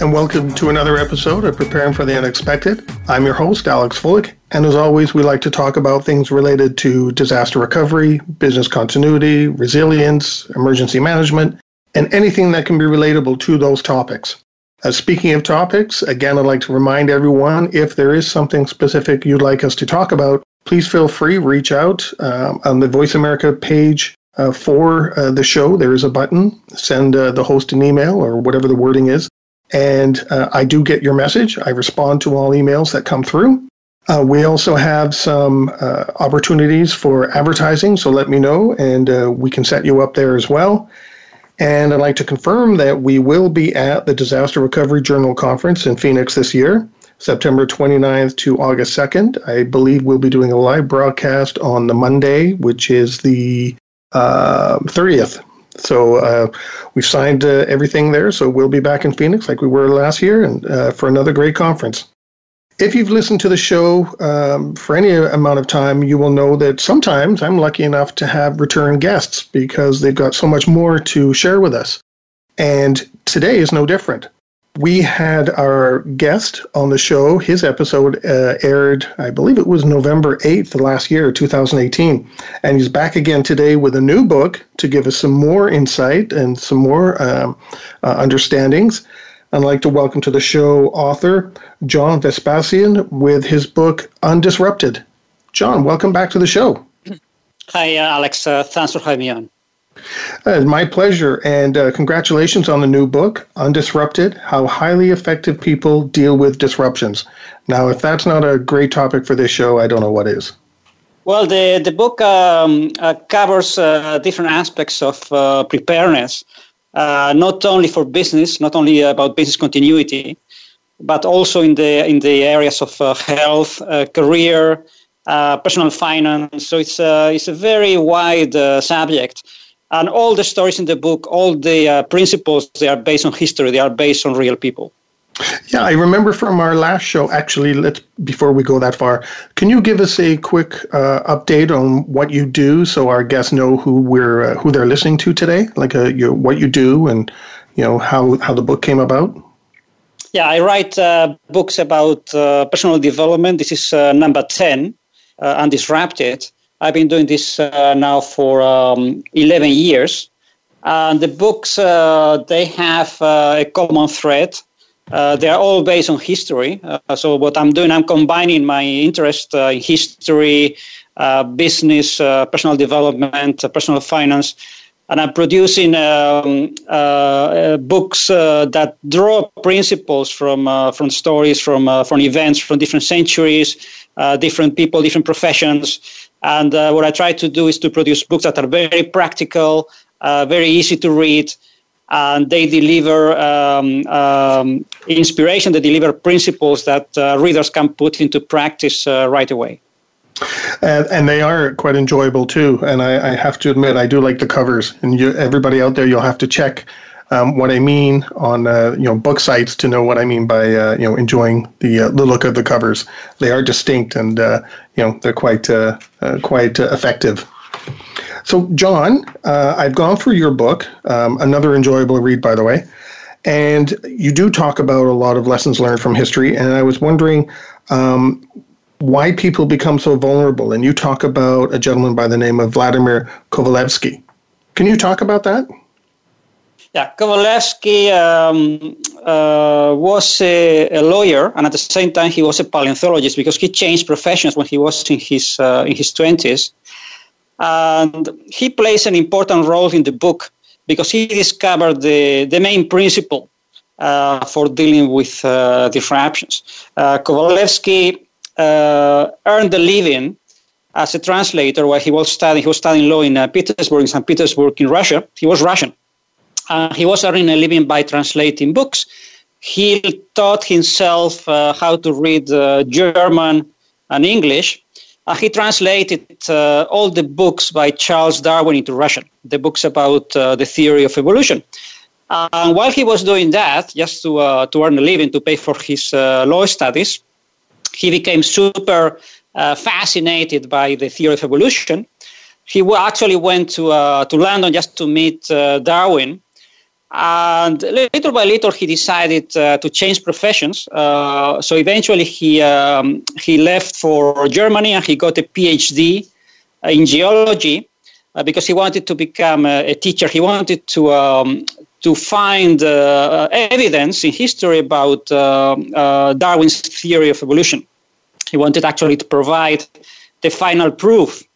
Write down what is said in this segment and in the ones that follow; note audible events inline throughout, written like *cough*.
and welcome to another episode of Preparing for the Unexpected. I'm your host, Alex Fullick, and as always, we like to talk about things related to disaster recovery, business continuity, resilience, emergency management, and anything that can be relatable to those topics. Uh, speaking of topics, again, I'd like to remind everyone if there is something specific you'd like us to talk about, please feel free reach out um, on the Voice America page uh, for uh, the show. There is a button. Send uh, the host an email or whatever the wording is, and uh, I do get your message. I respond to all emails that come through. Uh, we also have some uh, opportunities for advertising, so let me know, and uh, we can set you up there as well. And I'd like to confirm that we will be at the Disaster Recovery Journal Conference in Phoenix this year, September 29th to August 2nd. I believe we'll be doing a live broadcast on the Monday, which is the 30th. So uh, we've signed uh, everything there. So we'll be back in Phoenix like we were last year and uh, for another great conference. If you've listened to the show um, for any amount of time, you will know that sometimes I'm lucky enough to have return guests because they've got so much more to share with us. And today is no different we had our guest on the show. His episode uh, aired, I believe it was November 8th last year, 2018. And he's back again today with a new book to give us some more insight and some more um, uh, understandings. I'd like to welcome to the show author John Vespasian with his book Undisrupted. John, welcome back to the show. Hi, uh, Alex. Uh, thanks for having me on. Uh, my pleasure, and uh, congratulations on the new book, Undisrupted How Highly Effective People Deal with Disruptions. Now, if that's not a great topic for this show, I don't know what is. Well, the, the book um, uh, covers uh, different aspects of uh, preparedness, uh, not only for business, not only about business continuity, but also in the, in the areas of health, career, personal finance. So it's, it's a very wide subject and all the stories in the book, all the uh, principles, they are based on history. They are based on real people. Yeah, I remember from our last show. Actually, let's before we go that far, can you give us a quick uh, update on what you do, so our guests know who we're uh, who they're listening to today, like uh, your, what you do and you know how how the book came about. Yeah, I write uh, books about uh, personal development. This is uh, number ten, Undisrupted. I've been doing this uh, now for um, 11 years. And the books, uh, they have uh, a common thread. Uh, they are all based on history. Uh, so what I'm doing, I'm combining my interest uh, in history, business, personal development, personal finance, and I'm producing um, books that draw principles from from stories, from from events, from different centuries, different people, different professions. And uh, what I try to do is to produce books that are very practical, uh, very easy to read, and they deliver um, um, inspiration, they deliver principles that uh, readers can put into practice uh, right away. And, and, they are quite enjoyable too. And I, I, have to admit, I do like the covers. And you, everybody out there, you'll have to check um, what I mean on uh, you know book sites to know what I mean by uh, you know enjoying the uh, the look of the covers. They are distinct and uh, you know they're quite uh, uh, quite effective. So John, I've gone through your book, um, another enjoyable read by the way, and you do talk about a lot of lessons learned from history. And I was wondering. Um, why people become so vulnerable, and you talk about a gentleman by the name of Vladimir Kovalevsky. Can you talk about that? Yeah, Kovalevsky um, uh, was a, a, lawyer, and at the same time, he was a paleontologist because he changed professions when he was in his uh, in his twenties, and he plays an important role in the book because he discovered the the main principle uh, for dealing with uh, disruptions. Uh, Kovalevsky uh, earned a living as a translator while he was studying. He was studying law in Petersburg, in St. Petersburg, in Russia. He was Russian Uh, he was earning a living by translating books. He taught himself uh, how to read uh, German and English. Uh, he translated uh, all the books by Charles Darwin into Russian, the books about the theory of evolution. And while he was doing that, just to, to earn a living to pay for his law studies, he became super fascinated by the theory of evolution he actually went to uh, to London just to meet uh, Darwin, and little by little he decided uh, to change professions. Uh, so eventually he um, he left for Germany and he got a PhD in geology uh, because he wanted to become a, a teacher. He wanted to um, to find uh, evidence in history about Darwin's theory of evolution. He wanted actually to provide the final proof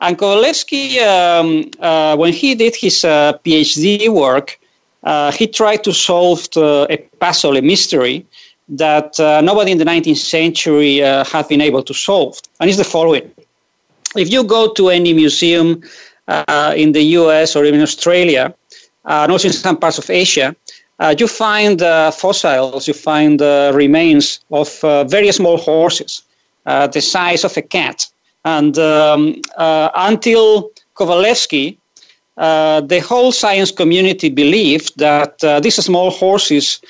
and Kovalevsky, um, uh, when he did his uh, PhD work, uh, he tried to solve uh, a puzzle, a mystery that uh, nobody in the 19th century uh, had been able to solve. And it's the following If you go to any museum in the US or even Australia, and also in some parts of Asia, you find fossils, you find remains of very small horses, the size of a cat. And um, uh, until Kovalevsky, uh, the whole science community believed that uh, these small horses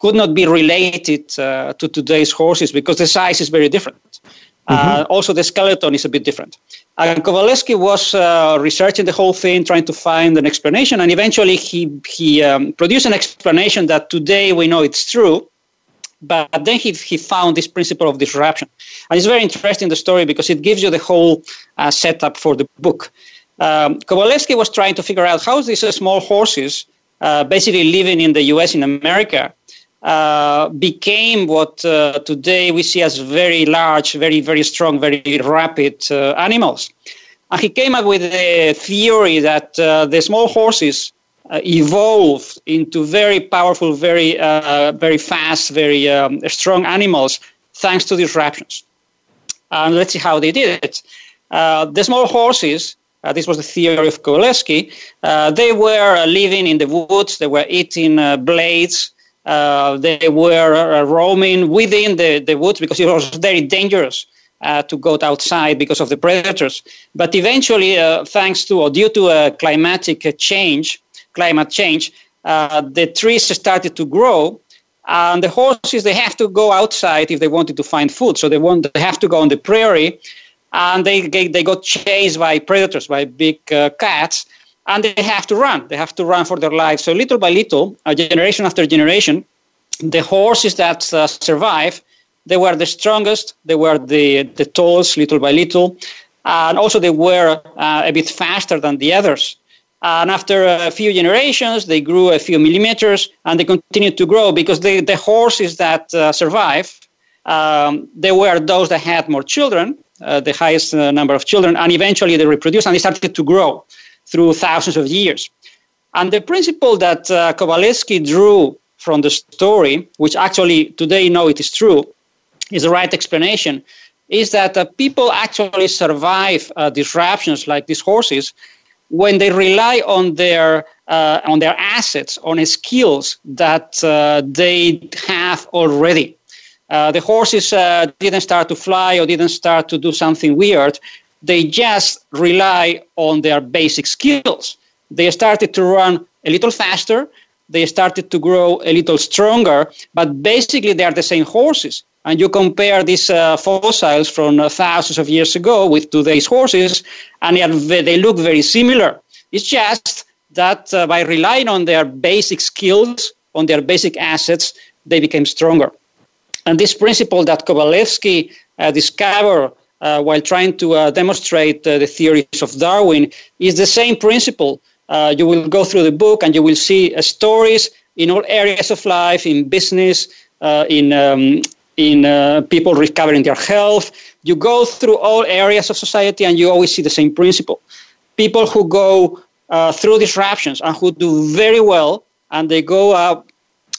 could not be related uh, to today's horses because the size is very different. Uh, mm-hmm. also, the skeleton is a bit different. And Kovalevsky was uh, researching the whole thing, trying to find an explanation, and eventually he, he um, produced an explanation that today we know it's true, but then he, he found this principle of disruption. And it's very interesting, the story, because it gives you the whole uh, setup for the book. Um, was trying to figure out how these uh, small horses, uh, basically living in the US, in America, uh, became what uh, today we see as very large, very, very strong, very rapid uh, animals. And he came up with a theory that the small horses uh, evolved into very powerful, very, uh, very fast, very um, strong animals thanks to disruptions. And let's see how they did it. Uh, the small horses, uh, this was the theory of Kovalevsky, uh, they were living in the woods, they were eating blades, they were roaming within the, the woods because it was very dangerous. Uh, to go outside because of the predators. But eventually, uh, thanks to or due to a climatic change, climate change, uh, the trees started to grow. And the horses, they have to go outside if they wanted to find food. So they, want, they have to go on the prairie. And they, they, got chased by predators, by big uh, cats. And they have to run. They have to run for their lives. So little by little, uh, generation after generation, the horses that uh, survive, they were the strongest. They were the, the tallest, little by little. And also, they were uh, a bit faster than the others. And after a few generations, they grew a few millimeters and they continued to grow because they, the horses that uh, survive, um, they were those that had more children, uh, the highest uh, number of children, and eventually they reproduced and they started to grow through thousands of years. And the principle that uh, Kovalevsky drew from the story, which actually today know it is true, is the right explanation, is that uh, people actually survive uh, disruptions like these horses when they rely on their uh, on their assets, on skills that they have already. Uh, the horses uh, didn't start to fly or didn't start to do something weird. They just rely on their basic skills. They started to run a little faster. They started to grow a little stronger, but basically they are the same horses and you compare these uh, fossils from uh, thousands of years ago with today's horses, and they look very similar. It's just that uh, by relying on their basic skills, on their basic assets, they became stronger. And this principle that Kovalevsky uh, discovered uh, while trying to uh, demonstrate the theories of Darwin is the same principle. you will go through the book and you will see stories in all areas of life, in business, in um, in uh, people recovering their health. You go through all areas of society and you always see the same principle. People who go uh, through disruptions and who do very well and they go up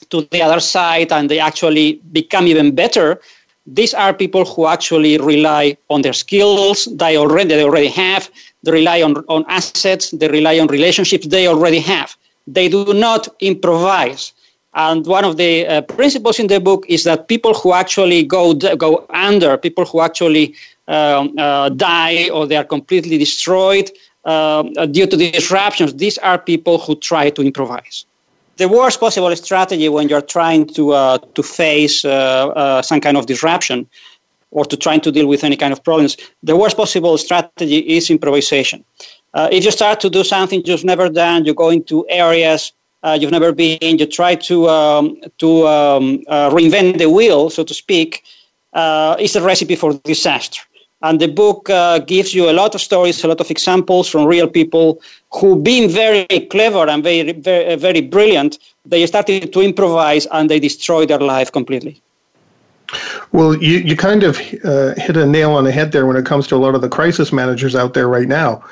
to the other side and they actually become even better. These are people who actually rely on their skills they already, they already have. They rely on, on assets. They rely on relationships they already have. they do not improvise. And one of the uh, principles in the book is that people who actually go go under, people who actually um, uh, die or they are completely destroyed uh, due to the disruptions, these are people who try to improvise. The worst possible strategy when you're trying to uh, to face uh, uh, some kind of disruption or to trying to deal with any kind of problems, the worst possible strategy is improvisation. if you start to do something you've never done, you go into areas uh, you've never been. You try to um, to um, uh, reinvent the wheel, so to speak. Uh, it's a recipe for disaster. And the book uh, gives you a lot of stories, a lot of examples from real people who, being very clever and very, very, very brilliant, they started to improvise and they destroyed their life completely. Well, you, you kind of uh, hit a nail on the head there when it comes to a lot of the crisis managers out there right now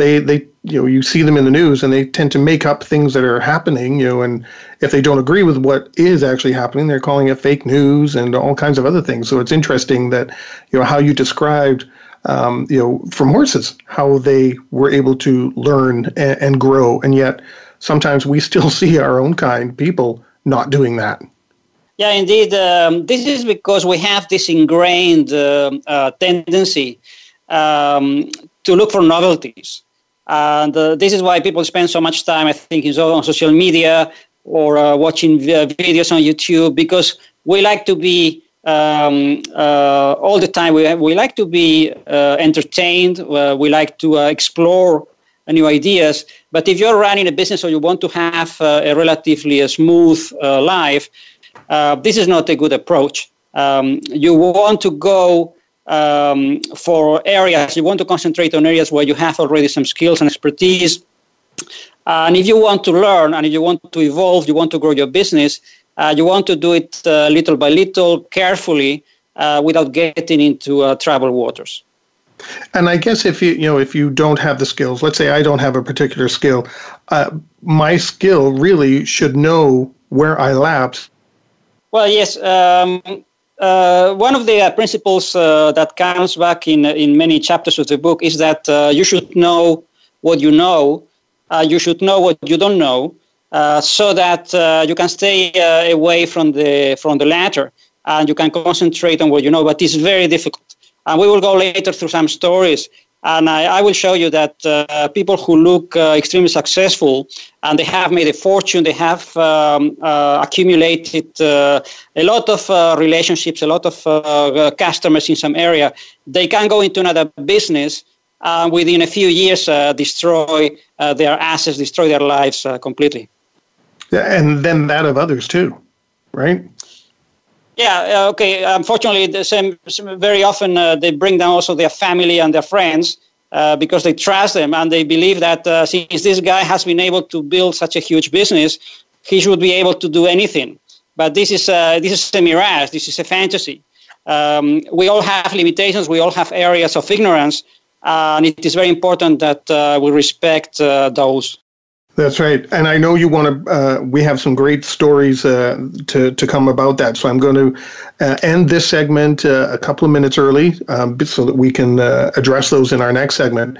they they you know you see them in the news and they tend to make up things that are happening you know and if they don't agree with what is actually happening they're calling it fake news and all kinds of other things so it's interesting that you know how you described um, you know from horses how they were able to learn and, and grow and yet sometimes we still *laughs* see our own kind people not doing that yeah, indeed. Um, this is because we have this ingrained uh, uh, tendency um, to look for novelties. And uh, this is why people spend so much time, I think, on social media or uh, watching videos on YouTube because we like to be um, uh, all the time. We, we like to be uh, entertained. Uh, we like to uh, explore new ideas. But if you're running a business or you want to have a relatively smooth life, this is not a good approach. Um, you want to go um, for areas, you want to concentrate on areas where you have already some skills and expertise. and if you want to learn and if you want to evolve, you want to grow your business, uh, you want to do it uh, little by little, carefully, uh, without getting into uh, troubled waters. And I guess if you you know if you don't have the skills, let's say I don't have a particular skill, uh, my skill really should know where I lapse. Well, yes. Um, uh, one of the uh, principles uh, that comes back in in many chapters of the book is that uh, you should know what you know, uh, you should know what you don't know, uh, so that you can stay away from the from the latter and you can concentrate on what you know. But it's very difficult, and we will go later through some stories and I, I, will show you that uh, people who look uh, extremely successful and they have made a fortune, they have um, uh, accumulated uh, a lot of uh, relationships, a lot of uh, customers in some area, they can go into another business and within a few years destroy their assets, destroy their lives completely. Yeah, and then that of others too, right? Yeah, uh, okay. Unfortunately, the same, very often uh, they bring down also their family and their friends uh, because they trust them and they believe that uh, since this guy has been able to build such a huge business, he should be able to do anything. But this is uh, this is a mirage. This is a fantasy. Um, we all have limitations. We all have areas of ignorance, and it is very important that uh, we respect those. That's right, and I know you want to. Uh, we have some great stories uh, to to come about that. So I'm going to uh, end this segment uh, a couple of minutes early, um, so that we can uh, address those in our next segment.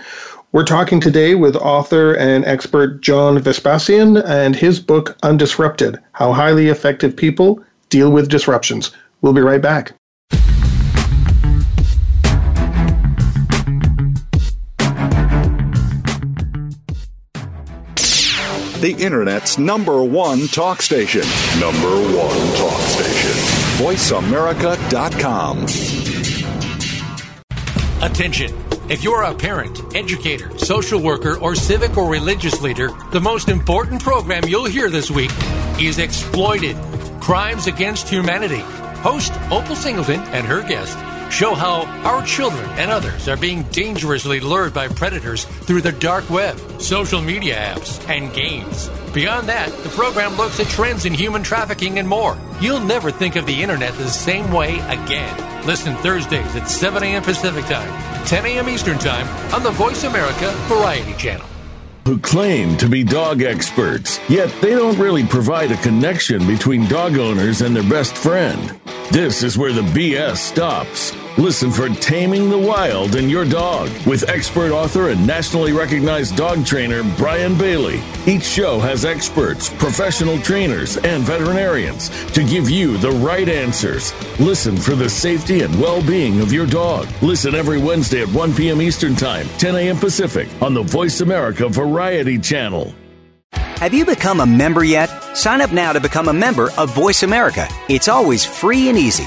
We're talking today with author and expert John Vespasian and his book Undisrupted: How Highly Effective People Deal with Disruptions. We'll be right back. The Internet's number one talk station. Number one talk station. VoiceAmerica.com. Attention. If you're a parent, educator, social worker, or civic or religious leader, the most important program you'll hear this week is Exploited Crimes Against Humanity. Host Opal Singleton and her guest show how our children and others are being dangerously lured by predators through the dark web, social media apps, and games. Beyond that, the program looks at trends in human trafficking and more. You'll never think of the internet the same way again. Listen Thursdays at 7 a.m. Pacific Time, 10 a.m. Eastern Time on the Voice America Variety Channel who claim to be dog experts, yet they don't really provide a connection between dog owners and their best friend. This is where the BS stops. Listen for Taming the Wild in Your Dog with expert author and nationally recognized dog trainer Brian Bailey. Each show has experts, professional trainers, and veterinarians to give you the right answers. Listen for the safety and well being of your dog. Listen every Wednesday at 1 p.m. Eastern Time, 10 a.m. Pacific on the Voice America Variety Channel. Have you become a member yet? Sign up now to become a member of Voice America. It's always free and easy.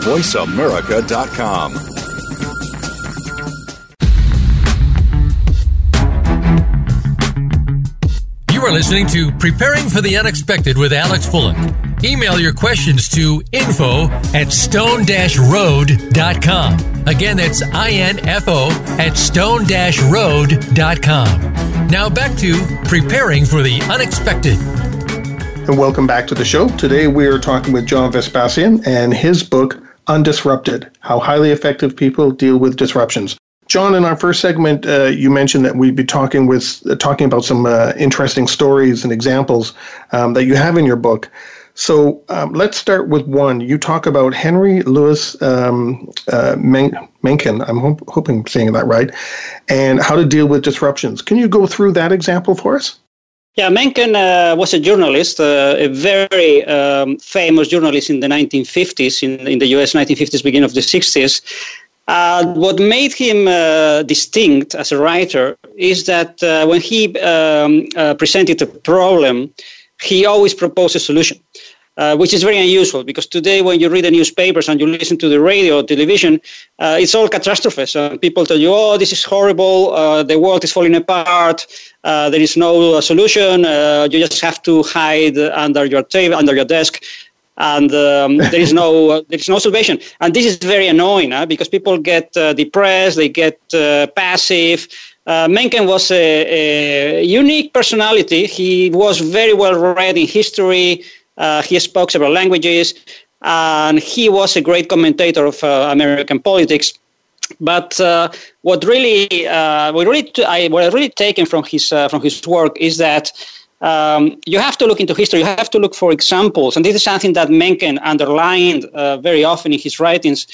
VoiceAmerica.com. You are listening to Preparing for the Unexpected with Alex Fullick. Email your questions to info at stone-road.com. Again, that's I-N-F-O at stone-road.com. Now back to Preparing for the Unexpected and welcome back to the show. Today we are talking with John Vespasian and his book, Undisrupted How Highly Effective People Deal with Disruptions. John, in our first segment, uh, you mentioned that we'd be talking with uh, talking about some uh, interesting stories and examples um, that you have in your book. So um, let's start with one. You talk about Henry Louis um, uh, Men- Mencken. I'm ho- hoping I'm saying that right, and how to deal with disruptions. Can you go through that example for us? Yeah, Mencken uh, was a journalist, uh, a very um, famous journalist in the 1950s, in, in the US 1950s, beginning of the 60s. Uh, what made him uh, distinct as a writer is that uh, when he um, uh, presented a problem, he always proposed a solution. Uh, which is very unusual because today when you read the newspapers and you listen to the radio or television, uh, it's all catastrophes. Uh, people tell you, oh, this is horrible, uh, the world is falling apart, uh, there is no solution, you just have to hide under your table, under your desk. And um, *laughs* there is no there is no salvation, and this is very annoying huh? because people get depressed, they get passive, uh, Mencken was a, a, unique personality. He was very well read in history, uh, he spoke several languages, and he was a great commentator of uh, American politics. But uh, what really, uh, what really, t- I, what I really taken from his uh, from his work is that um, you have to look into history. You have to look for examples, and this is something that Mencken underlined uh, very often in his writings.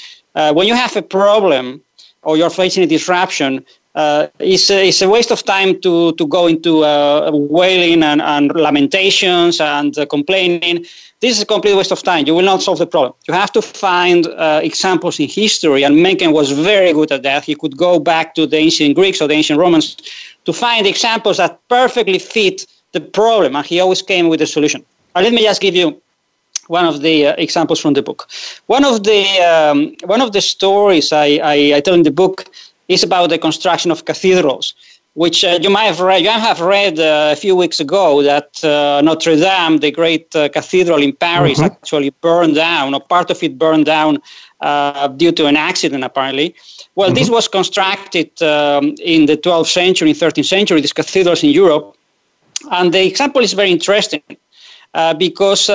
when you have a problem or you're facing a disruption, uh, it's, a, it's a waste of time to, to go into uh, wailing and, and lamentations and uh, complaining. This is a complete waste of time. You will not solve the problem. You have to find uh, examples in history, and Mencken was very good at that. He could go back to the ancient Greeks or the ancient Romans to find examples that perfectly fit the problem, and he always came with a solution. Let me just give you one of the uh, examples from the book. One of the um, one of the stories I, I, I, tell in the book is about the construction of cathedrals, which uh, you might have read. You have read uh, a few weeks ago that uh, Notre Dame, the great uh, cathedral in Paris, mm-hmm. actually burned down, or part of it burned down uh, due to an accident, apparently. Well, mm-hmm. this was constructed um, in the 12th century, 13th century. These cathedrals in Europe, and the example is very interesting uh, because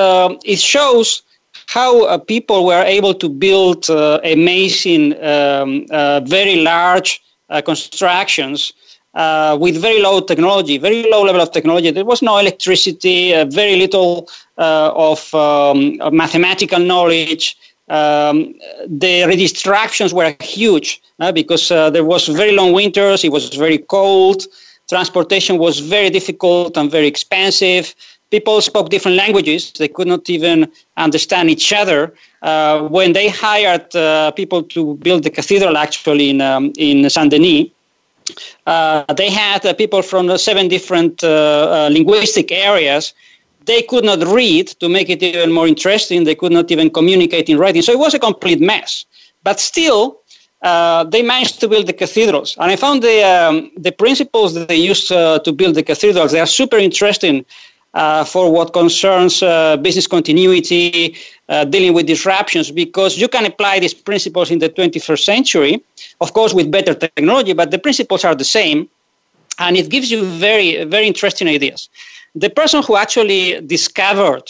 it shows how uh, people were able to build uh, amazing, um, uh, very large uh, constructions uh, with very low technology, very low level of technology. There was no electricity, very little of, um, mathematical knowledge. Um, the distractions were huge because there was very long winters. It was very cold. Transportation was very difficult and very expensive people spoke different languages. They could not even understand each other. Uh, when they hired uh, people to build the cathedral, actually in um, in Saint Denis, uh, they had uh, people from seven different uh, uh, linguistic areas. They could not read to make it even more interesting. They could not even communicate in writing. So it was a complete mess. But still, they managed to build the cathedrals. And I found the um, the principles that they used to build the cathedrals. They are super interesting uh, for what concerns uh, business continuity, uh, dealing with disruptions, because you can apply these principles in the 21st century, of course, with better technology, but the principles are the same, and it gives you very, very interesting ideas. The person who actually discovered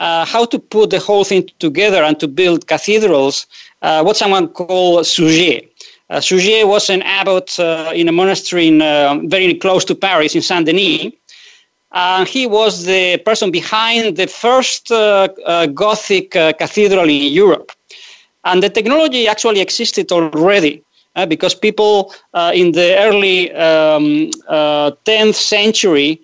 uh, how to put the whole thing together and to build cathedrals, uh, what someone called Suger. Uh, Suger was an abbot in a monastery in, very close to Paris in Saint Denis, uh, he was the person behind the first uh, uh, Gothic uh, cathedral in Europe. And the technology actually existed already uh, because people in the early um, 10th century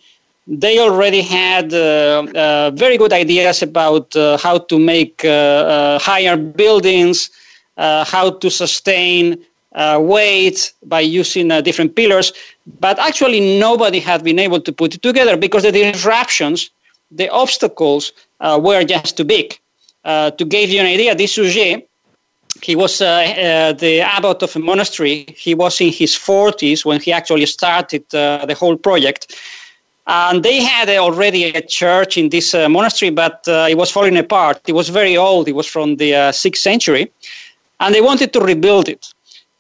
they already had very good ideas about how to make higher buildings, how to sustain uh, weight by using uh, different pillars, but actually nobody had been able to put it together because the disruptions, the obstacles uh, were just too big. Uh, to give you an idea, this Suger, he was uh, uh, the abbot of a monastery. He was in his 40s when he actually started the whole project. And they had already a church in this monastery, but it was falling apart. It was very old. It was from the 6th century. And they wanted to rebuild it.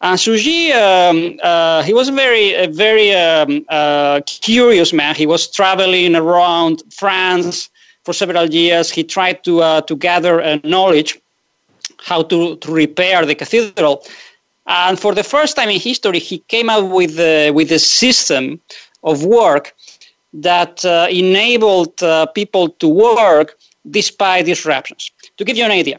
And Suger, um, uh, he was very, a very um, uh, curious man. He was traveling around France for several years. He tried to uh, to gather uh, knowledge how to, to repair the cathedral. And for the first time in history, he came up with with a system of work that uh, enabled uh, people to work despite disruptions. To give you an idea,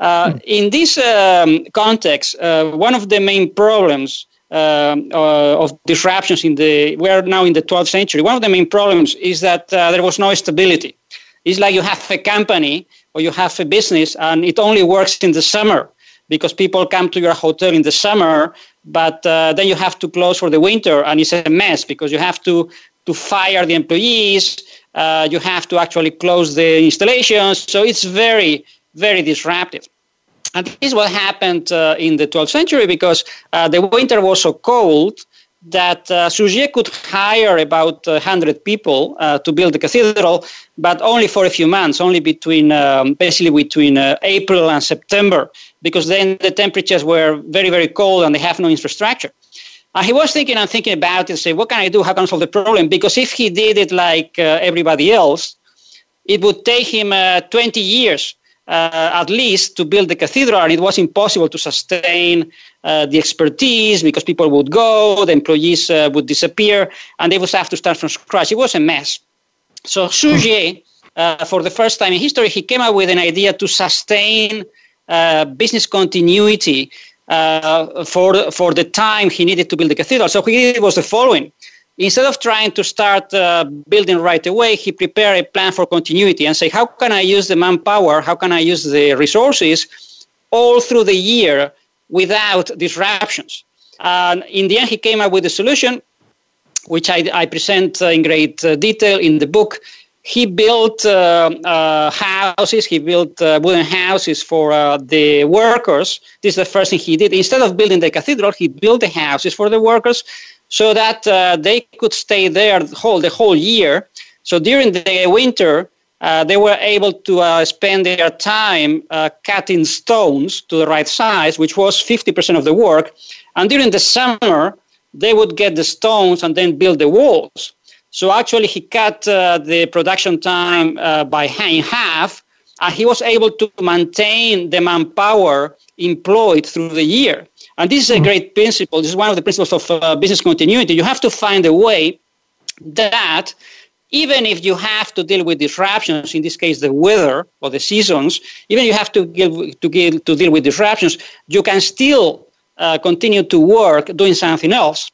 uh, in this um, context, uh, one of the main problems um, uh, of disruptions in the we are now in the 12th century. One of the main problems is that uh, there was no stability. It's like you have a company or you have a business, and it only works in the summer because people come to your hotel in the summer, but uh, then you have to close for the winter, and it's a mess because you have to to fire the employees. Uh, you have to actually close the installations, so it's very very disruptive. And this is what happened uh, in the 12th century because uh, the winter was so cold that uh, could hire about 100 people uh, to build the cathedral, but only for a few months, only between um, basically between uh, April and September, because then the temperatures were very, very cold and they have no infrastructure. And he was thinking and thinking about it, say, what can I do? How can I solve the problem? Because if he did it like uh, everybody else, it would take him 20 years uh, at least to build the cathedral, and it was impossible to sustain uh, the expertise because people would go, the employees uh, would disappear, and they would have to start from scratch. It was a mess. So Suger, uh, for the first time in history, he came up with an idea to sustain uh, business continuity uh, for for the time he needed to build the cathedral. So he was the following instead of trying to start uh, building right away, he prepared a plan for continuity and say, how can I use the manpower? How can I use the resources all through the year without disruptions? And in the end, he came up with a solution, which I, I present uh, in great uh, detail in the book. He built uh, uh, houses, he built uh, wooden houses for the workers. This is the first thing he did. Instead of building the cathedral, he built the houses for the workers so that uh, they could stay there the whole, the whole year. So during the winter, uh, they were able to uh, spend their time uh, cutting stones to the right size, which was 50% of the work. And during the summer, they would get the stones and then build the walls. So actually, he cut uh, the production time uh, by in half, and he was able to maintain the manpower employed through the year. And this is a hmm. great principle. This is one of the principles of uh, business continuity. You have to find a way that even if you have to deal with disruptions, in this case the weather or the seasons, even you have to give, to, give, to deal with disruptions, you can still uh, continue to work doing something else.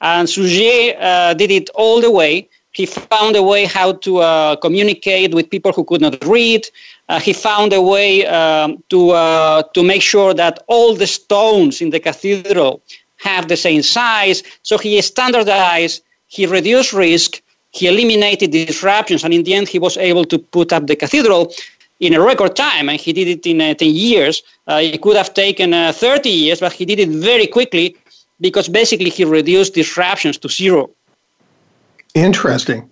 And Suger uh, did it all the way. He found a way how to uh, communicate with people who could not read uh, he found a way um, to, uh, to make sure that all the stones in the cathedral have the same size. So he standardized, he reduced risk, he eliminated disruptions, and in the end, he was able to put up the cathedral in a record time, and he did it in uh, 10 years. Uh, it could have taken uh, 30 years, but he did it very quickly because basically he reduced disruptions to zero. Interesting.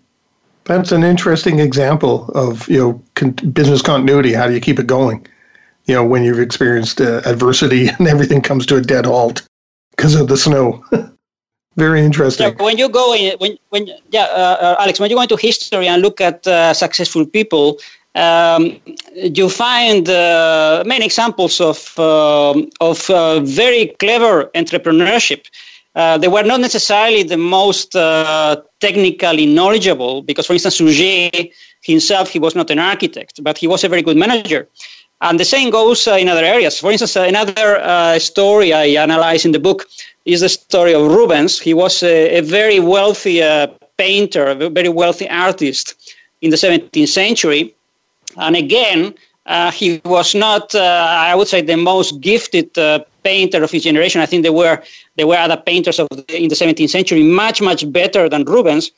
That's an interesting example of you know con- business continuity. How do you keep it going? You know, when you've experienced uh, adversity *laughs* and everything comes to a dead halt because of the snow. *laughs* Very interesting. Yeah, when you go in, when when yeah, uh, uh, Alex, when you go into history and look at uh, successful people, um, you find uh, many examples of um, of uh, very clever entrepreneurship. Uh, they were not necessarily the most technically knowledgeable, because, for instance, Suger himself, he was not an architect, but he was a very good manager. And the same goes in other areas. For instance, another story I analyze in the book is the story of Rubens. He was a, a very wealthy uh, painter, a very wealthy artist in the 17th century. And again, uh, he was not, uh, I would say, the most gifted uh, painter of his generation. I think there were there were other painters of the, in the 17th century much much better than Rubens.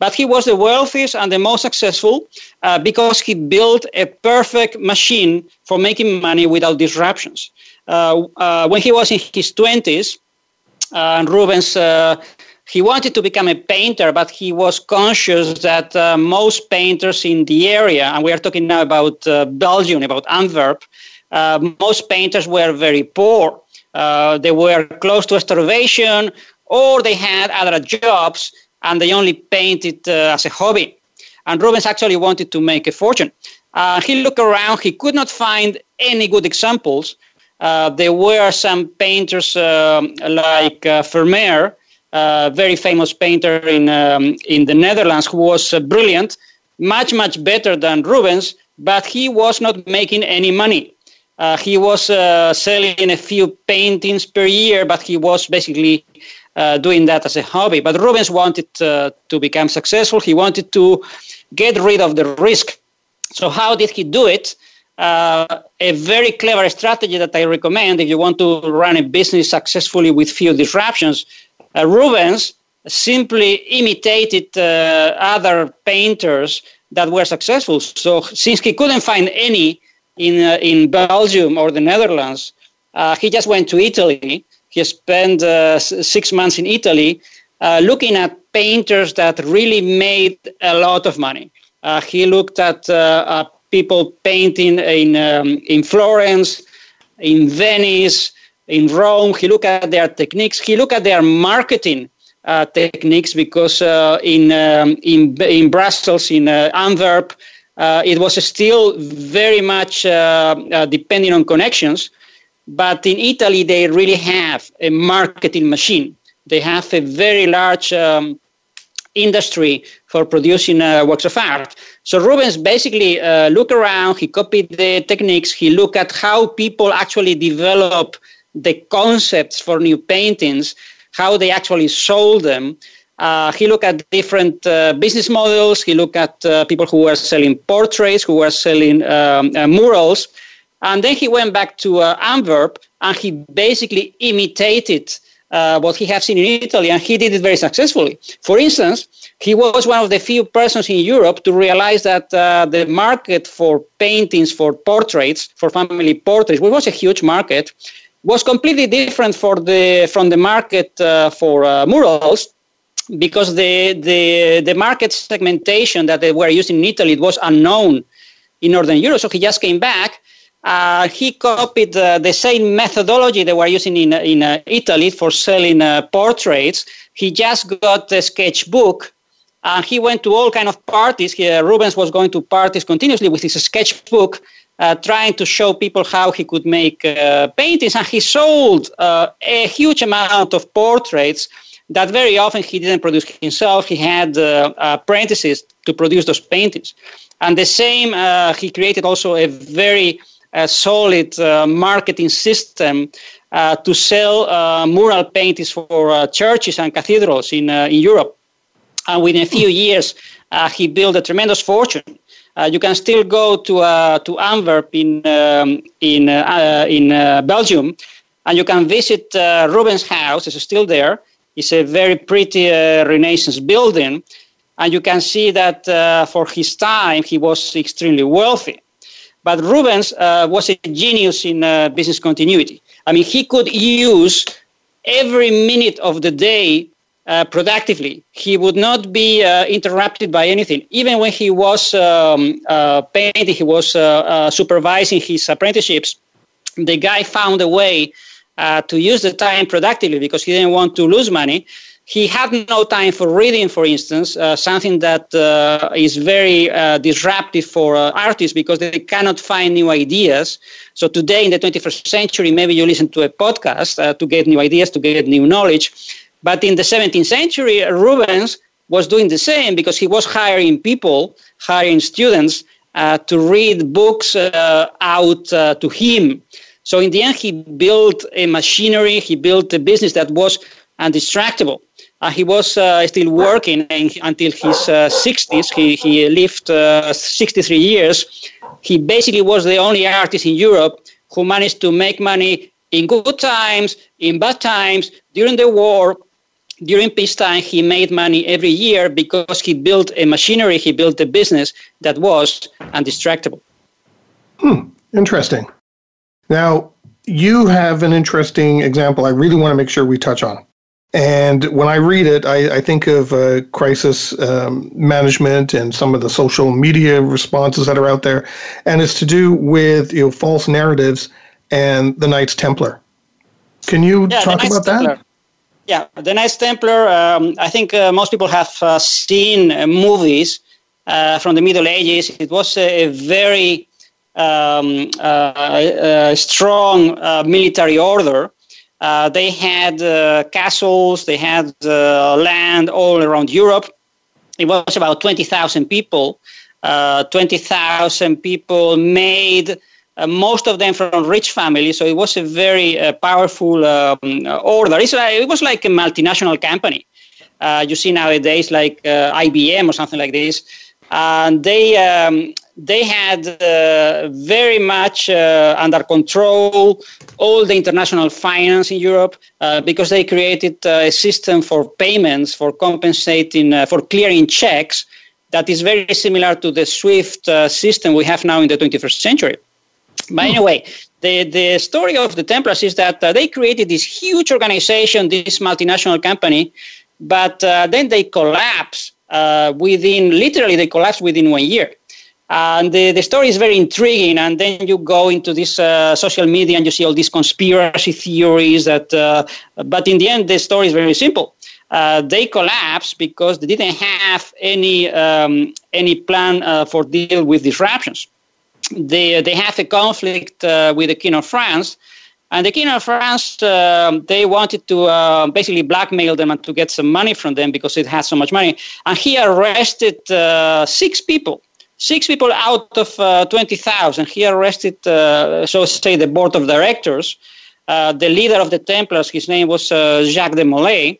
But he was the wealthiest and the most successful uh, because he built a perfect machine for making money without disruptions. Uh, uh, when he was in his 20s, and Rubens he wanted to become a painter, but he was conscious that uh, most painters in the area, and we are talking now about uh, Belgium, about Antwerp, uh, most painters were very poor. Uh, they were close to starvation, or they had other jobs, and they only painted uh, as a hobby. And Rubens actually wanted to make a fortune. Uh, he looked around, he could not find any good examples. there were some painters um, like Vermeer, uh, very famous painter in um, in the Netherlands who was uh, brilliant, much much better than Rubens, but he was not making any money. Uh, he was uh, selling a few paintings per year, but he was basically uh, doing that as a hobby. But Rubens wanted uh, to become successful. He wanted to get rid of the risk. So how did he do it? a very clever strategy that I recommend if you want to run a business successfully with few disruptions uh, Rubens simply imitated uh, other painters that were successful. So since he couldn't find any in uh, in Belgium or the Netherlands, uh, he just went to Italy. He spent uh, six months in Italy uh, looking at painters that really made a lot of money. he looked at people painting in um, in Florence, in Venice, in Rome. He looked at their techniques. He looked at their marketing uh, techniques because uh, in, um, in in Brussels, in uh, Antwerp, uh, it was still very much uh, uh, depending on connections. But in Italy, they really have a marketing machine. They have a very large um, industry for producing works of art. So Rubens basically looked around. He copied the techniques. He looked at how people actually develop the concepts for new paintings, how they actually sold them. Uh, he looked at different uh, business models. He looked at uh, people who were selling portraits, who were selling um, uh, murals. And then he went back to uh, Antwerp and he basically imitated uh, what he had seen in Italy, and he did it very successfully. For instance, he was one of the few persons in Europe to realize that the market for paintings, for portraits, for family portraits, which was a huge market, was completely different for the from the market for murals because the, the the market segmentation that they were using in Italy was unknown in Northern Europe. So he just came back. Uh, he copied uh, the same methodology they were using in in uh, Italy for selling uh, portraits. He just got a sketchbook and he went to all kind of parties. He, Rubens was going to parties continuously with his sketchbook uh, trying to show people how he could make uh, paintings. And he sold uh, a huge amount of portraits that very often he didn't produce himself. He had uh, apprentices to produce those paintings. And the same, uh, he created also a very uh, solid marketing system to sell mural paintings for churches and cathedrals in, in Europe. And within a few years, he built a tremendous fortune. Uh, you can still go to uh, to Antwerp in um, in uh, in Belgium, and you can visit Rubens' house. It's still there. It's a very pretty Renaissance building, and you can see that for his time he was extremely wealthy. But Rubens was a genius in business continuity. I mean, he could use every minute of the day uh, productively. He would not be uh, interrupted by anything. Even when he was um, uh, painting, he was uh, uh, supervising his apprenticeships, the guy found a way uh, to use the time productively because he didn't want to lose money. He had no time for reading, for instance, something that is very disruptive for artists because they cannot find new ideas. So today in the 21st century, maybe you listen to a podcast to get new ideas, to get new knowledge but in the 17th century, Rubens was doing the same because he was hiring people, hiring students uh, to read books uh, out uh, to him. So in the end, he built a machinery, he built a business that was undistractable. Uh, he was uh, still working until his 60s. Uh, he, he lived 63 years. He basically was the only artist in Europe who managed to make money in good times, in bad times, during the war, during peacetime, he made money every year because he built a machinery, he built a business that was undistractable. Hmm, interesting. Now, you have an interesting example I really want to make sure we touch on. And when I read it, I, I think of uh, crisis um, management and some of the social media responses that are out there, and it's to do with you know false narratives and the Knights Templar. Can you yeah, talk about Templar. that? Yeah, the Knights Templar. Um, I think uh, most people have uh, seen uh, movies uh, from the Middle Ages. It was a, very um, uh, strong military order. they had castles, they had land all around Europe. It was about 20,000 people. 20,000 people made uh, most of them from rich families. So it was a very uh, powerful um, order. It's, uh, it was like a multinational company. Uh, you see nowadays like uh, IBM or something like this. And they, um, they had uh, very much under control all the international finance in Europe because they created a system for payments, for compensating, for clearing checks that is very similar to the SWIFT system we have now in the 21st century. But anyway, the, the story of the Templars is that uh, they created this huge organization, this multinational company, but uh, then they collapse uh, within, literally, they collapse within one year. And the, the story is very intriguing. And then you go into this uh, social media and you see all these conspiracy theories. That, uh, but in the end, the story is very simple. Uh, they collapsed because they didn't have any um, any plan uh, for deal with disruptions they, they have a conflict uh, with the King of France. And the King of France, uh, they wanted to uh, basically blackmail them and to get some money from them because it has so much money. And he arrested uh, six people, six people out of uh, 20,000. He arrested, uh, so to say, the board of directors. the leader of the Templars, his name was Jacques de Molay.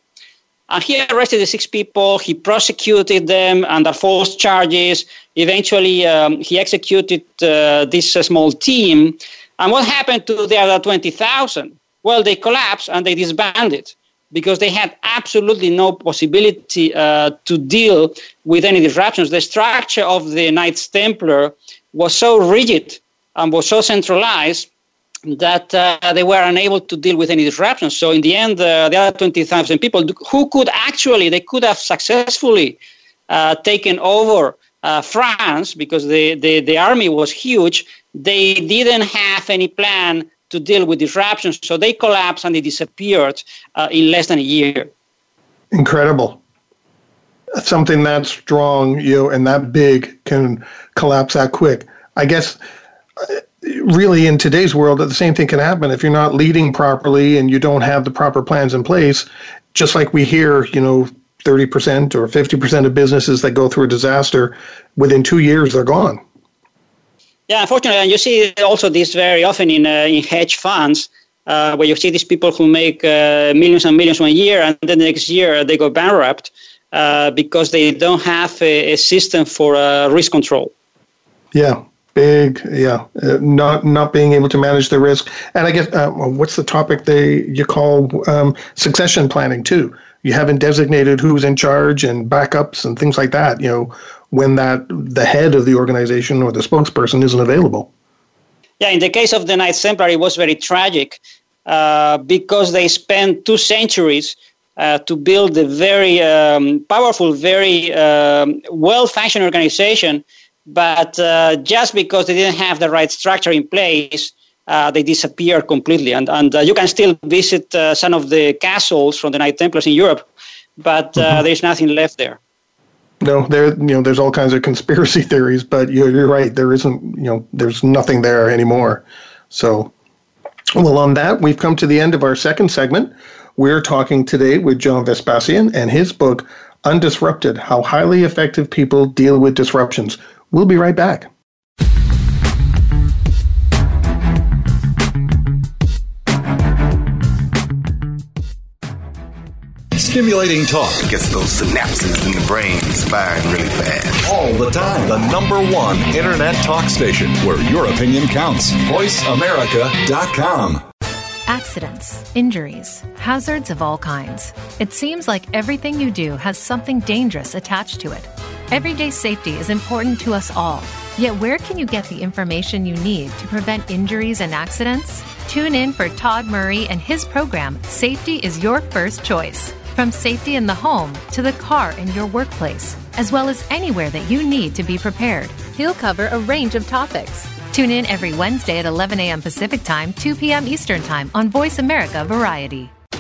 And he arrested the six people. He prosecuted them under false charges. Eventually, um, he executed uh, this uh, small team. And what happened to the other 20,000? Well, they collapsed and they disbanded because they had absolutely no possibility uh, to deal with any disruptions. The structure of the Knights Templar was so rigid and was so centralized that uh, they were unable to deal with any disruptions. So in the end, uh, the other 20,000 people who could actually, they could have successfully uh, taken over uh, France because the, the, the army was huge. They didn't have any plan to deal with disruptions. So they collapsed and they disappeared uh, in less than a year. Incredible. Something that strong, you know, and that big can collapse that quick. I guess really in today's world the same thing can happen if you're not leading properly and you don't have the proper plans in place just like we hear you know 30% or 50% of businesses that go through a disaster within two years they're gone yeah unfortunately and you see also this very often in, uh, in hedge funds uh, where you see these people who make uh, millions and millions one year and then the next year they go bankrupt uh, because they don't have a, a system for uh, risk control yeah big, yeah, uh, not not being able to manage the risk. And I guess uh, what's the topic they you call um, succession planning too? You haven't designated who's in charge and backups and things like that. You know, when that the head of the organization or the spokesperson isn't available. Yeah, in the case of the Knights Templar, it was very tragic uh, because they spent two centuries uh, to build a very um, powerful, very um, well functioning organization. But uh, just because they didn't have the right structure in place, uh, they disappear completely. And, and uh, you can still visit uh, some of the castles from the Knight Templars in Europe, but mm-hmm. there's nothing left there. No, there you know there's all kinds of conspiracy *laughs* theories, but you're, you're right. There isn't you know there's nothing there anymore. So, well, on that we've come to the end of our second segment. We're talking today with John Vespasian and his book Undisrupted: How Highly Effective People Deal with Disruptions. We'll be right back. Stimulating talk. Gets those synapses in the brain firing really fast. All the time. The number one internet talk station where your opinion counts. VoiceAmerica.com. Accidents, injuries, hazards of all kinds. It seems like everything you do has something dangerous attached to it. Everyday safety is important to us all. Yet, where can you get the information you need to prevent injuries and accidents? Tune in for Todd Murray and his program, Safety is Your First Choice. From safety in the home to the car in your workplace, as well as anywhere that you need to be prepared. He'll cover a range of topics. Tune in every Wednesday at 11 a.m. Pacific Time, 2 p.m. Eastern Time on Voice America Variety.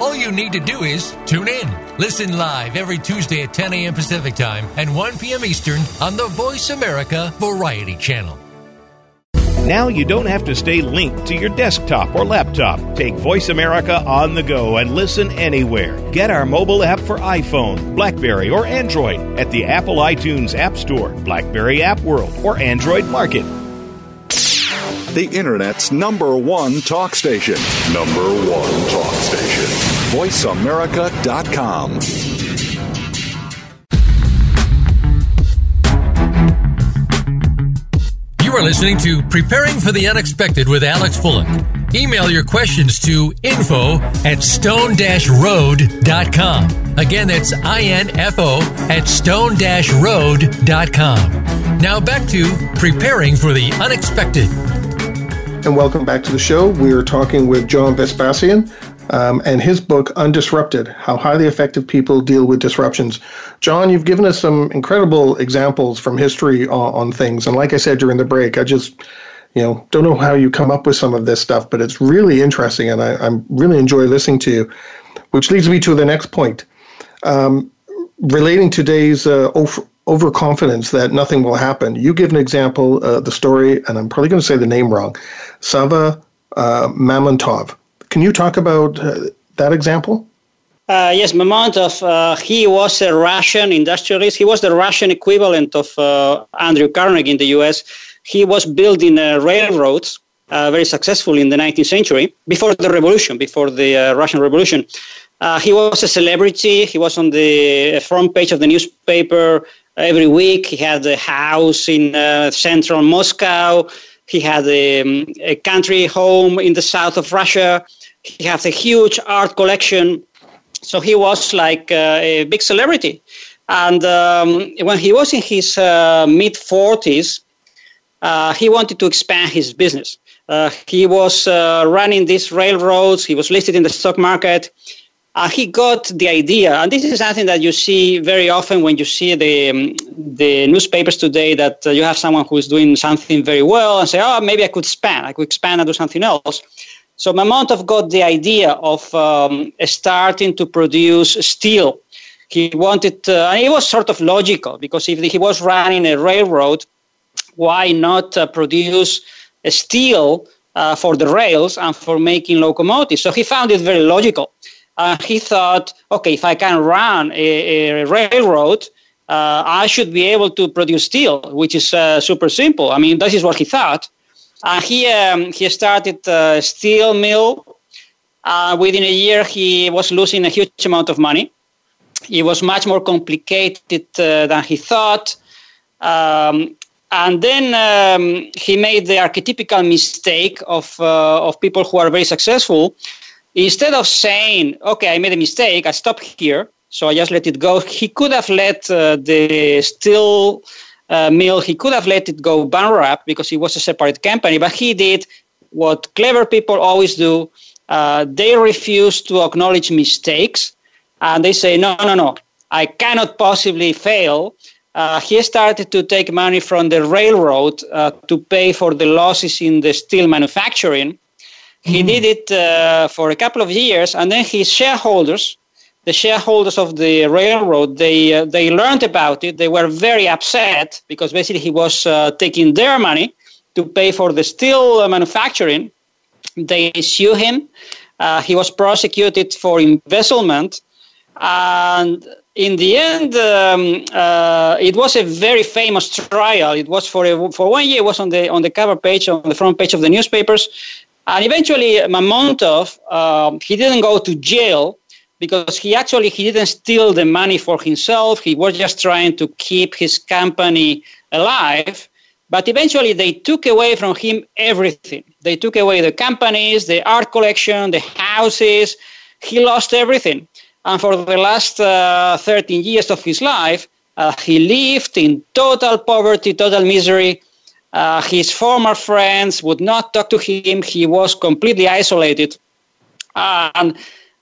All you need to do is tune in. Listen live every Tuesday at 10 a.m. Pacific Time and 1 p.m. Eastern on the Voice America Variety Channel. Now you don't have to stay linked to your desktop or laptop. Take Voice America on the go and listen anywhere. Get our mobile app for iPhone, Blackberry, or Android at the Apple iTunes App Store, Blackberry App World, or Android Market the Internet's number one talk station. Number one talk station. VoiceAmerica.com. You are listening to Preparing for the Unexpected with Alex Fullick. Email your questions to info at stone-road.com. Again, that's I-N-F-O at stone-road.com. Now back to Preparing for the Unexpected and welcome back to the show. We are talking with John Vespasian um, and his book, Undisrupted How Highly Effective People Deal with Disruptions. John, you've given us some incredible examples from history on, on things. And like I said during the break, I just you know, don't know how you come up with some of this stuff, but it's really interesting, and I, really enjoy listening to you. Which leads me to the next point, um, relating to today's uh, overconfidence that nothing will happen. You give an example, uh, the story, and I'm probably going to say the name wrong, Sava uh, Mamontov. Can you talk about uh, that example? Uh, yes, Mamontov, uh, he was a Russian industrialist. He was the Russian equivalent of uh, Andrew Carnegie in the US. He was building railroads very successfully in the 19th century, before the revolution, before the Russian Revolution. he was a celebrity. He was on the front page of the newspaper every week. He had a house in uh, central Moscow. He had a, um, a, country home in the south of Russia. He had a huge art collection. So he was like uh, a big celebrity. And um, when he was in his uh, mid 40s, uh, he wanted to expand his business. Uh, he was uh, running these railroads, he was listed in the stock market uh, he got the idea, and this is something that you see very often when you see the um, the newspapers today. That uh, you have someone who is doing something very well and say, "Oh, maybe I could expand. I could expand and do something else." So Mamontov got the idea of um, starting to produce steel. He wanted, uh, and it was sort of logical because if he was running a railroad, why not uh, produce steel uh, for the rails and for making locomotives? So he found it very logical uh, he thought, okay, if I can run a, a railroad, uh, I should be able to produce steel, which is uh, super simple. I mean, this is what he thought. Uh, he um, he started a steel mill. Uh, within a year, he was losing a huge amount of money. It was much more complicated uh, than he thought. Um, and then um, he made the archetypical mistake of, uh, of people who are very successful. Instead of saying, okay, I made a mistake, I stop here, so I just let it go, he could have let uh, the steel uh, mill, he could have let it go bankrupt because it was a separate company, but he did what clever people always do. Uh, they refuse to acknowledge mistakes and they say, no, no, no, I cannot possibly fail uh, he started to take money from the railroad uh, to pay for the losses in the steel manufacturing. He mm. did it uh, for a couple of years, and then his shareholders, the shareholders of the railroad, they uh, they learned about it. They were very upset because basically he was uh, taking their money to pay for the steel manufacturing. They sue him. Uh, he was prosecuted for embezzlement, and in the end, um, uh, it was a very famous trial. It was for a, for one year. It was on the on the cover page, on the front page of the newspapers, and eventually Mamontov um, he didn't go to jail because he actually he didn't steal the money for himself. He was just trying to keep his company alive. But eventually, they took away from him everything. They took away the companies, the art collection, the houses. He lost everything. And for the last uh, 13 years of his life, uh, he lived in total poverty, total misery. Uh, his former friends would not talk to him. He was completely isolated. and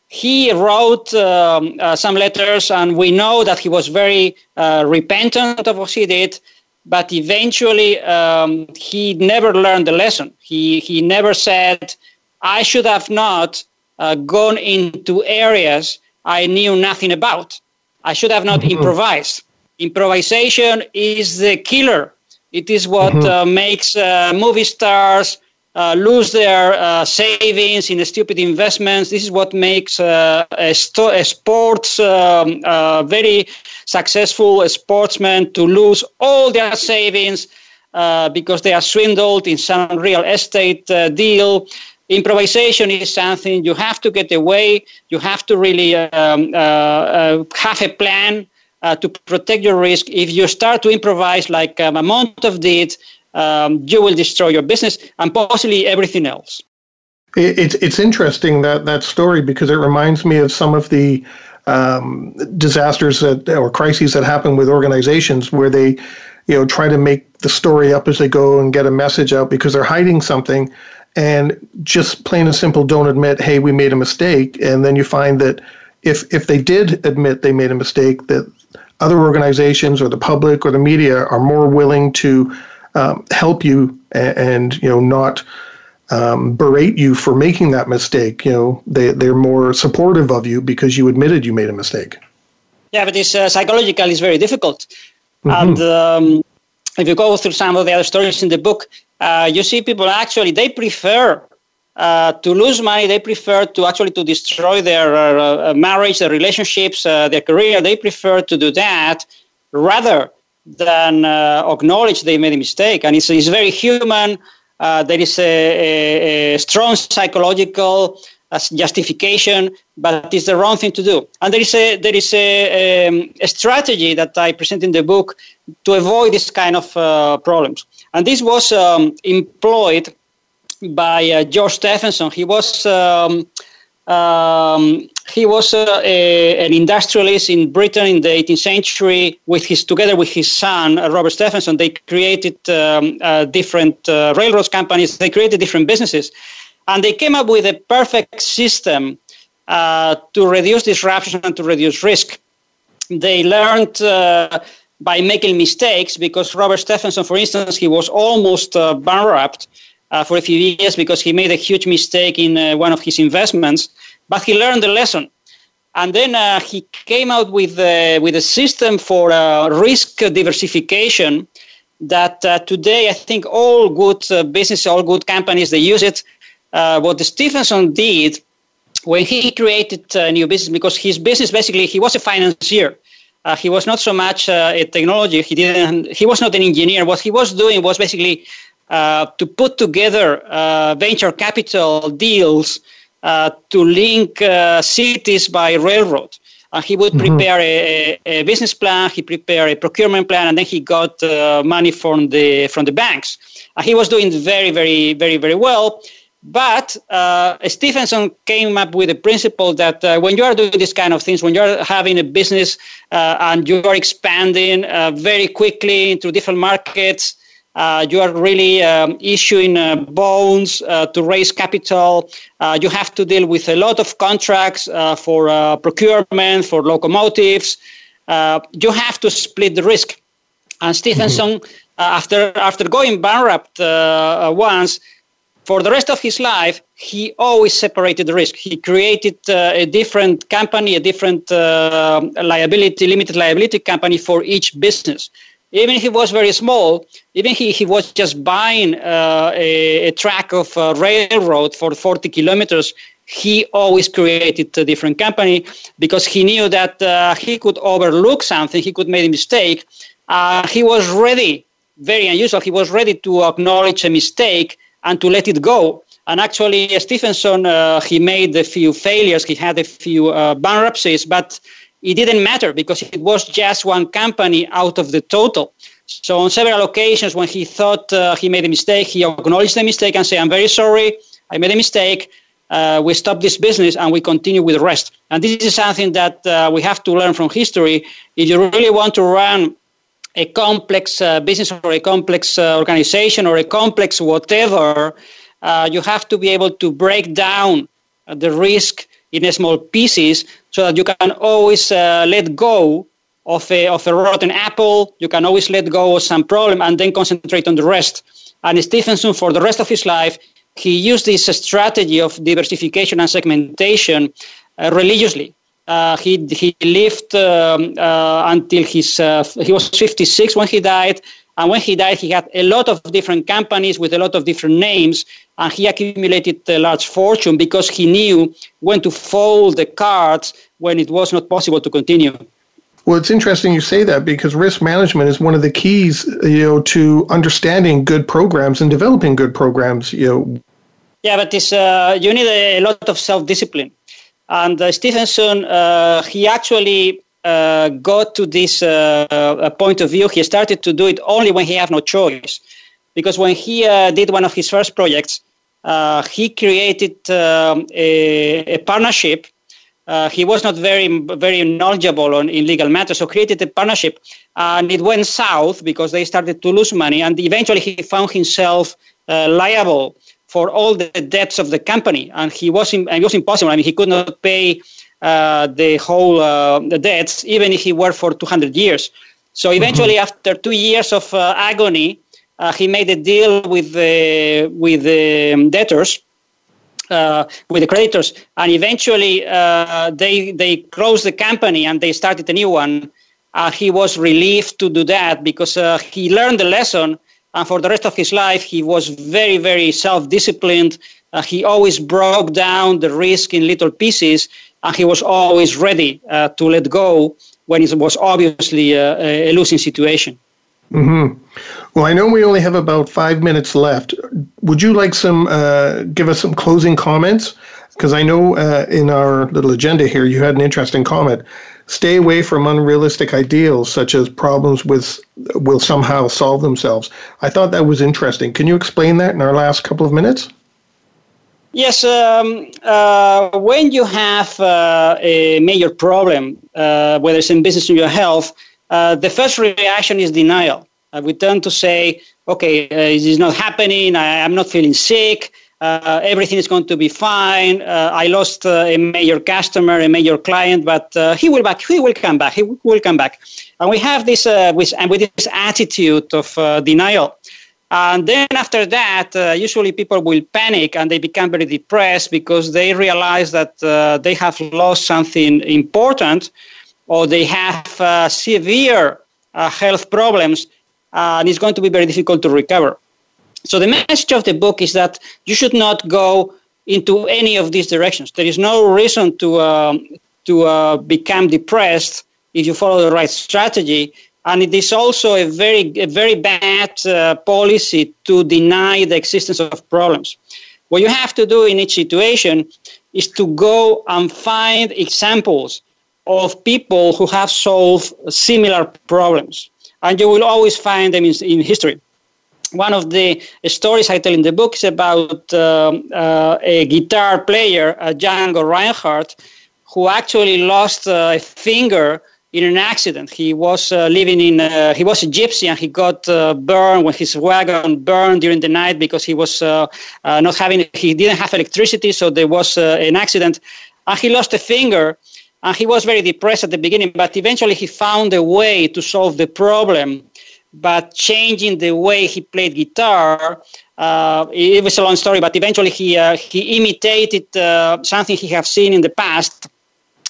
he wrote um, uh, some letters, and we know that he was very uh, repentant of what he did. But eventually, um, he never learned the lesson. He, he never said, I should have not uh, gone into areas I knew nothing about. I should have not mm-hmm. improvised. Improvisation is the killer. It is what mm-hmm. uh, makes uh, movie stars uh, lose their uh, savings in stupid investments. This is what makes uh, a, sto- a, sports um, uh, very successful sportsman to lose all their savings because they are swindled in some real estate deal improvisation is something you have to get away. You have to really um, uh, uh, have a plan uh, to protect your risk. If you start to improvise like um, of did, um, you will destroy your business and possibly everything else. It's it's interesting that that story because it reminds me of some of the um, disasters that or crises that happen with organizations where they, you know, try to make the story up as they go and get a message out because they're hiding something and just plain and simple don't admit, hey, we made a mistake. And then you find that if if they did admit they made a mistake, that other organizations or the public or the media are more willing to um, help you and, and, you know not um, berate you for making that mistake. You know they they're more supportive of you because you admitted you made a mistake. Yeah, but this uh, psychological is very difficult, mm-hmm. and um, if you go through some of the other stories in the book, uh, you see people actually they prefer uh, to lose money. They prefer to actually to destroy their uh, uh marriage, their relationships, uh, their career. They prefer to do that rather than uh, acknowledge they made a mistake. And it's, it's very human. there is a, a, a strong psychological justification, but it's the wrong thing to do. And there is a there is a, um, a strategy that I present in the book to avoid this kind of problems. And this was um, employed by uh, George Stephenson. He was um, um, he was uh, a, an industrialist in Britain in the 18th century. With his together with his son uh, Robert Stephenson, they created um, uh, different uh, railroads companies. They created different businesses, and they came up with a perfect system uh, to reduce disruption and to reduce risk. They learned by making mistakes because Robert Stephenson, for instance, he was almost uh, bankrupt uh, for a few years because he made a huge mistake in uh, one of his investments, but he learned the lesson. And then uh, he came out with, uh, with a system for uh, risk diversification that today I think all good business, all good companies, they use it. what the Stephenson did when he created a new business, because his business basically, he was a financier uh, he was not so much uh, a technology. He didn't. He was not an engineer. What he was doing was basically uh, to put together uh, venture capital deals uh, to link uh, cities by railroad. And he would mm-hmm. prepare a, a, business plan, he prepared a procurement plan, and then he got uh, money from the from the banks. And he was doing very, very, very, very well. But uh, Stephenson came up with a principle that uh, when you are doing these kind of things, when you're having a business uh, and you are expanding uh, very quickly into different markets, uh, you are really um, issuing uh, bonds to raise capital. you have to deal with a lot of contracts for procurement, for locomotives. you have to split the risk. And Stephenson, mm-hmm. after after going bankrupt once, for the rest of his life, he always separated the risk. He created uh, a different company, a different uh, liability, limited liability company for each business. Even if he was very small, even he, he was just buying uh, a, a, track of uh, railroad for 40 kilometers, he always created a different company because he knew that uh, he could overlook something, he could make a mistake. Uh, he was ready, very unusual, he was ready to acknowledge a mistake and to let it go. And actually, Stephenson, uh, he made a few failures, he had a few uh, bankruptcies, but it didn't matter because it was just one company out of the total. So on several occasions, when he thought uh, he made a mistake, he acknowledged the mistake and said, "I'm very sorry, I made a mistake. Uh, we stop this business and we continue with the rest." And this is something that uh, we have to learn from history. If you really want to run a complex uh, business or a complex uh, organization or a complex whatever, uh, you have to be able to break down the risk in small pieces so that you can always uh, let go of a, of a rotten apple. You can always let go of some problem and then concentrate on the rest. And Stephenson, for the rest of his life, he used this strategy of diversification and segmentation uh, religiously. Uh, he he lived um, uh, until his uh, he was 56 when he died, and when he died, he had a lot of different companies with a lot of different names, and he accumulated a large fortune because he knew when to fold the cards when it was not possible to continue. Well, it's interesting you say that because risk management is one of the keys, you know, to understanding good programs and developing good programs. You know. Yeah, but this uh, you need a lot of self-discipline. And uh, Stephenson, uh, he actually uh, got to this point of view. He started to do it only when he had no choice. Because when he did one of his first projects, he created um, a, a partnership uh, he was not very very knowledgeable on in legal matters, so created a partnership, and it went south because they started to lose money, and eventually he found himself uh, liable for all the debts of the company, and he was in, it was impossible. I mean, he could not pay uh, the whole uh, the debts, even if he worked for 200 years. So mm-hmm. eventually, mm-hmm. after two years of uh, agony, uh, he made a deal with the with the um, debtors. Uh, with the creditors, and eventually uh, they they closed the company and they started a new one. he was relieved to do that because he learned the lesson and for the rest of his life, he was very, very self disciplined. Uh, he always broke down the risk in little pieces, and he was always ready uh, to let go when it was obviously a, a losing situation. Mm-hmm. Well, I know we only have about five minutes left. Would you like some, uh, give us some closing comments? Because I know uh, in our little agenda here, you had an interesting comment stay away from unrealistic ideals such as problems with will somehow solve themselves. I thought that was interesting. Can you explain that in our last couple of minutes? Yes, um, uh, when you have uh, a major problem, uh, whether it's in business or your health, uh, the first reaction is denial. Uh, we tend to say, okay, uh, it is not happening, I, am not feeling sick, everything is going to be fine. I lost a major customer, a major client, but he will back. He will come back. He will come back. And we have this with and with this attitude of denial. And then after that, uh, usually people will panic and they become very depressed because they realize that uh, they have lost something important, or they have uh, severe health problems, and it's going to be very difficult to recover. So the message of the book is that you should not go into any of these directions. There is no reason to um, to uh, become depressed if you follow the right strategy. And it is also a very a very bad uh, policy to deny the existence of problems. What you have to do in each situation is to go and find examples of people who have solved similar problems. And you will always find them in, in history. One of the stories I tell in the book is about um, uh, a guitar player, uh, Django Reinhardt, who actually lost uh, a finger in an accident. He was uh, living in, uh, he was a gypsy and he got uh, burned when his wagon burned during the night because he was uh, uh, not having, he didn't have electricity, so there was uh, an accident. And he lost a finger and he was very depressed at the beginning, but eventually he found a way to solve the problem. But changing the way he played guitar, it was a long story. But eventually he he imitated something he had seen in the past.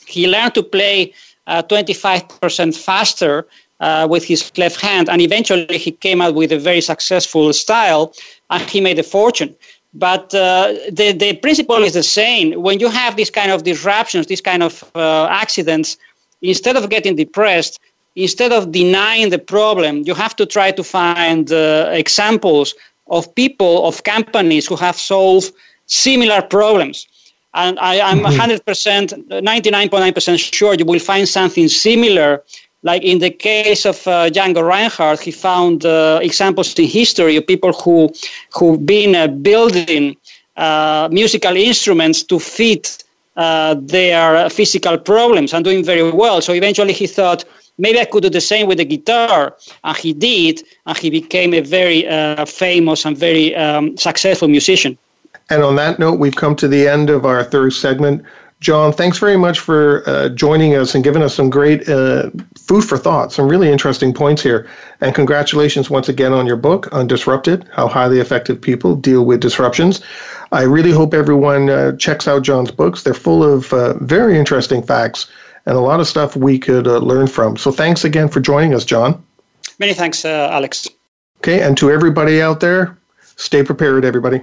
He learned to play 25% faster uh, with his left hand. And eventually he came out with a very successful style and he made a fortune. But uh, the, the principle is the same. When you have these kind of disruptions, these kind of uh, accidents, instead of getting depressed, instead of denying the problem, you have to try to find uh, examples of people, of companies who have solved similar problems. And I, am mm-hmm. 100%, 99.9% sure you will find something similar. Like in the case of uh, Django Reinhardt, he found uh, examples in history of people who who've been uh, building uh, musical instruments to fit uh, their physical problems and doing very well. So eventually he thought, maybe I could do the same with the guitar. And he did, and he became a very uh, famous and very um, successful musician. And on that note, we've come to the end of our third segment. John, thanks very much for uh, joining us and giving us some great uh, food for thought, some really interesting points here. And congratulations once again on your book, Undisrupted How Highly Effective People Deal with Disruptions. I really hope everyone uh, checks out John's books. They're full of uh, very interesting facts and a lot of stuff we could uh, learn from. So thanks again for joining us, John. Many thanks, uh, Alex. Okay, and to everybody out there, stay prepared, everybody.